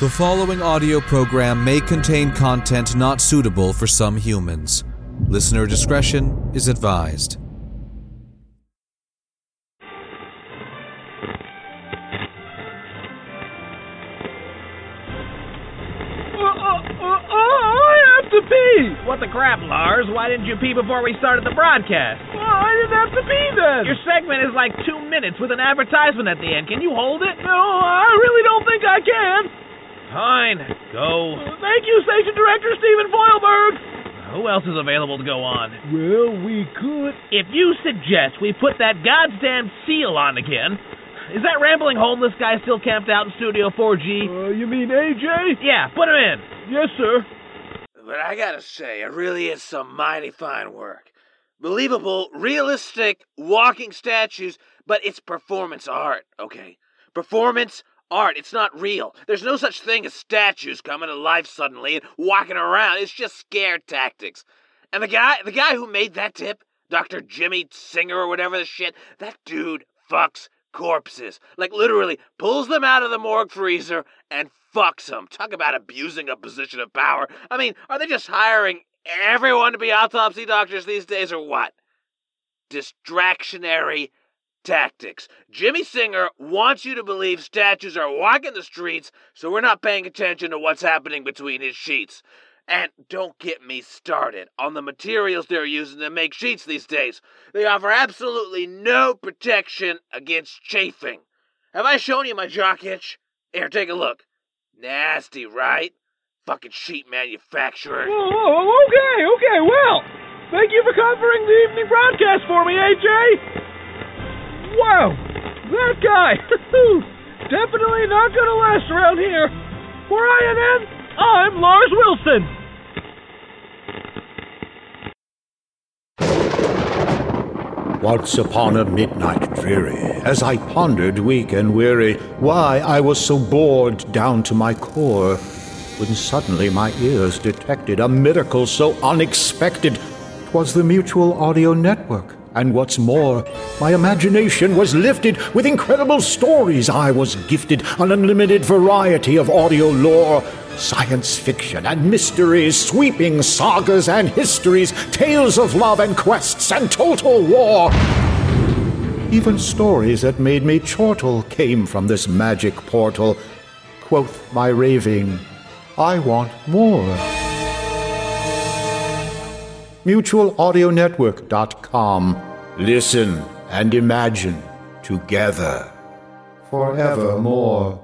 The following audio program may contain content not suitable for some humans. Listener discretion is advised. I have to pee! What the crap, Lars? Why didn't you pee before we started the broadcast? Oh, I didn't have to pee then! Your segment is like two minutes with an advertisement at the end. Can you hold it? No, I really don't think I can. Fine, go. Thank you, Station Director Stephen Foilberg. Who else is available to go on? Well, we could. If you suggest we put that goddamn seal on again, is that rambling homeless guy still camped out in Studio 4G? Uh, you mean AJ? Yeah, put him in. Yes, sir. But I gotta say, it really is some mighty fine work. Believable, realistic, walking statues, but it's performance art, okay? Performance art. It's not real. There's no such thing as statues coming to life suddenly and walking around. It's just scare tactics. And the guy, the guy who made that tip, Dr. Jimmy Singer or whatever the shit, that dude fucks corpses. Like literally pulls them out of the morgue freezer and fucks them. Talk about abusing a position of power. I mean, are they just hiring everyone to be autopsy doctors these days or what? Distractionary tactics. Jimmy Singer wants you to believe statues are walking the streets, so we're not paying attention to what's happening between his sheets. And don't get me started on the materials they're using to make sheets these days. They offer absolutely no protection against chafing. Have I shown you my jock itch? Here, take a look. Nasty, right? Fucking sheet manufacturer. Oh, okay, okay, well, thank you for covering the evening broadcast for me, AJ. Wow, that guy. Definitely not gonna last around here. For INN, I'm Lars Wilson. Once upon a midnight dreary, as I pondered weak and weary why I was so bored down to my core, when suddenly my ears detected a miracle so unexpected. 'Twas the Mutual Audio Network. And what's more, my imagination was lifted with incredible stories. I was gifted an unlimited variety of audio lore, science fiction and mysteries, sweeping sagas and histories, tales of love and quests and total war. Even stories that made me chortle came from this magic portal. Quoth my raving, I want more. MutualAudioNetwork.com. Listen and imagine together forevermore.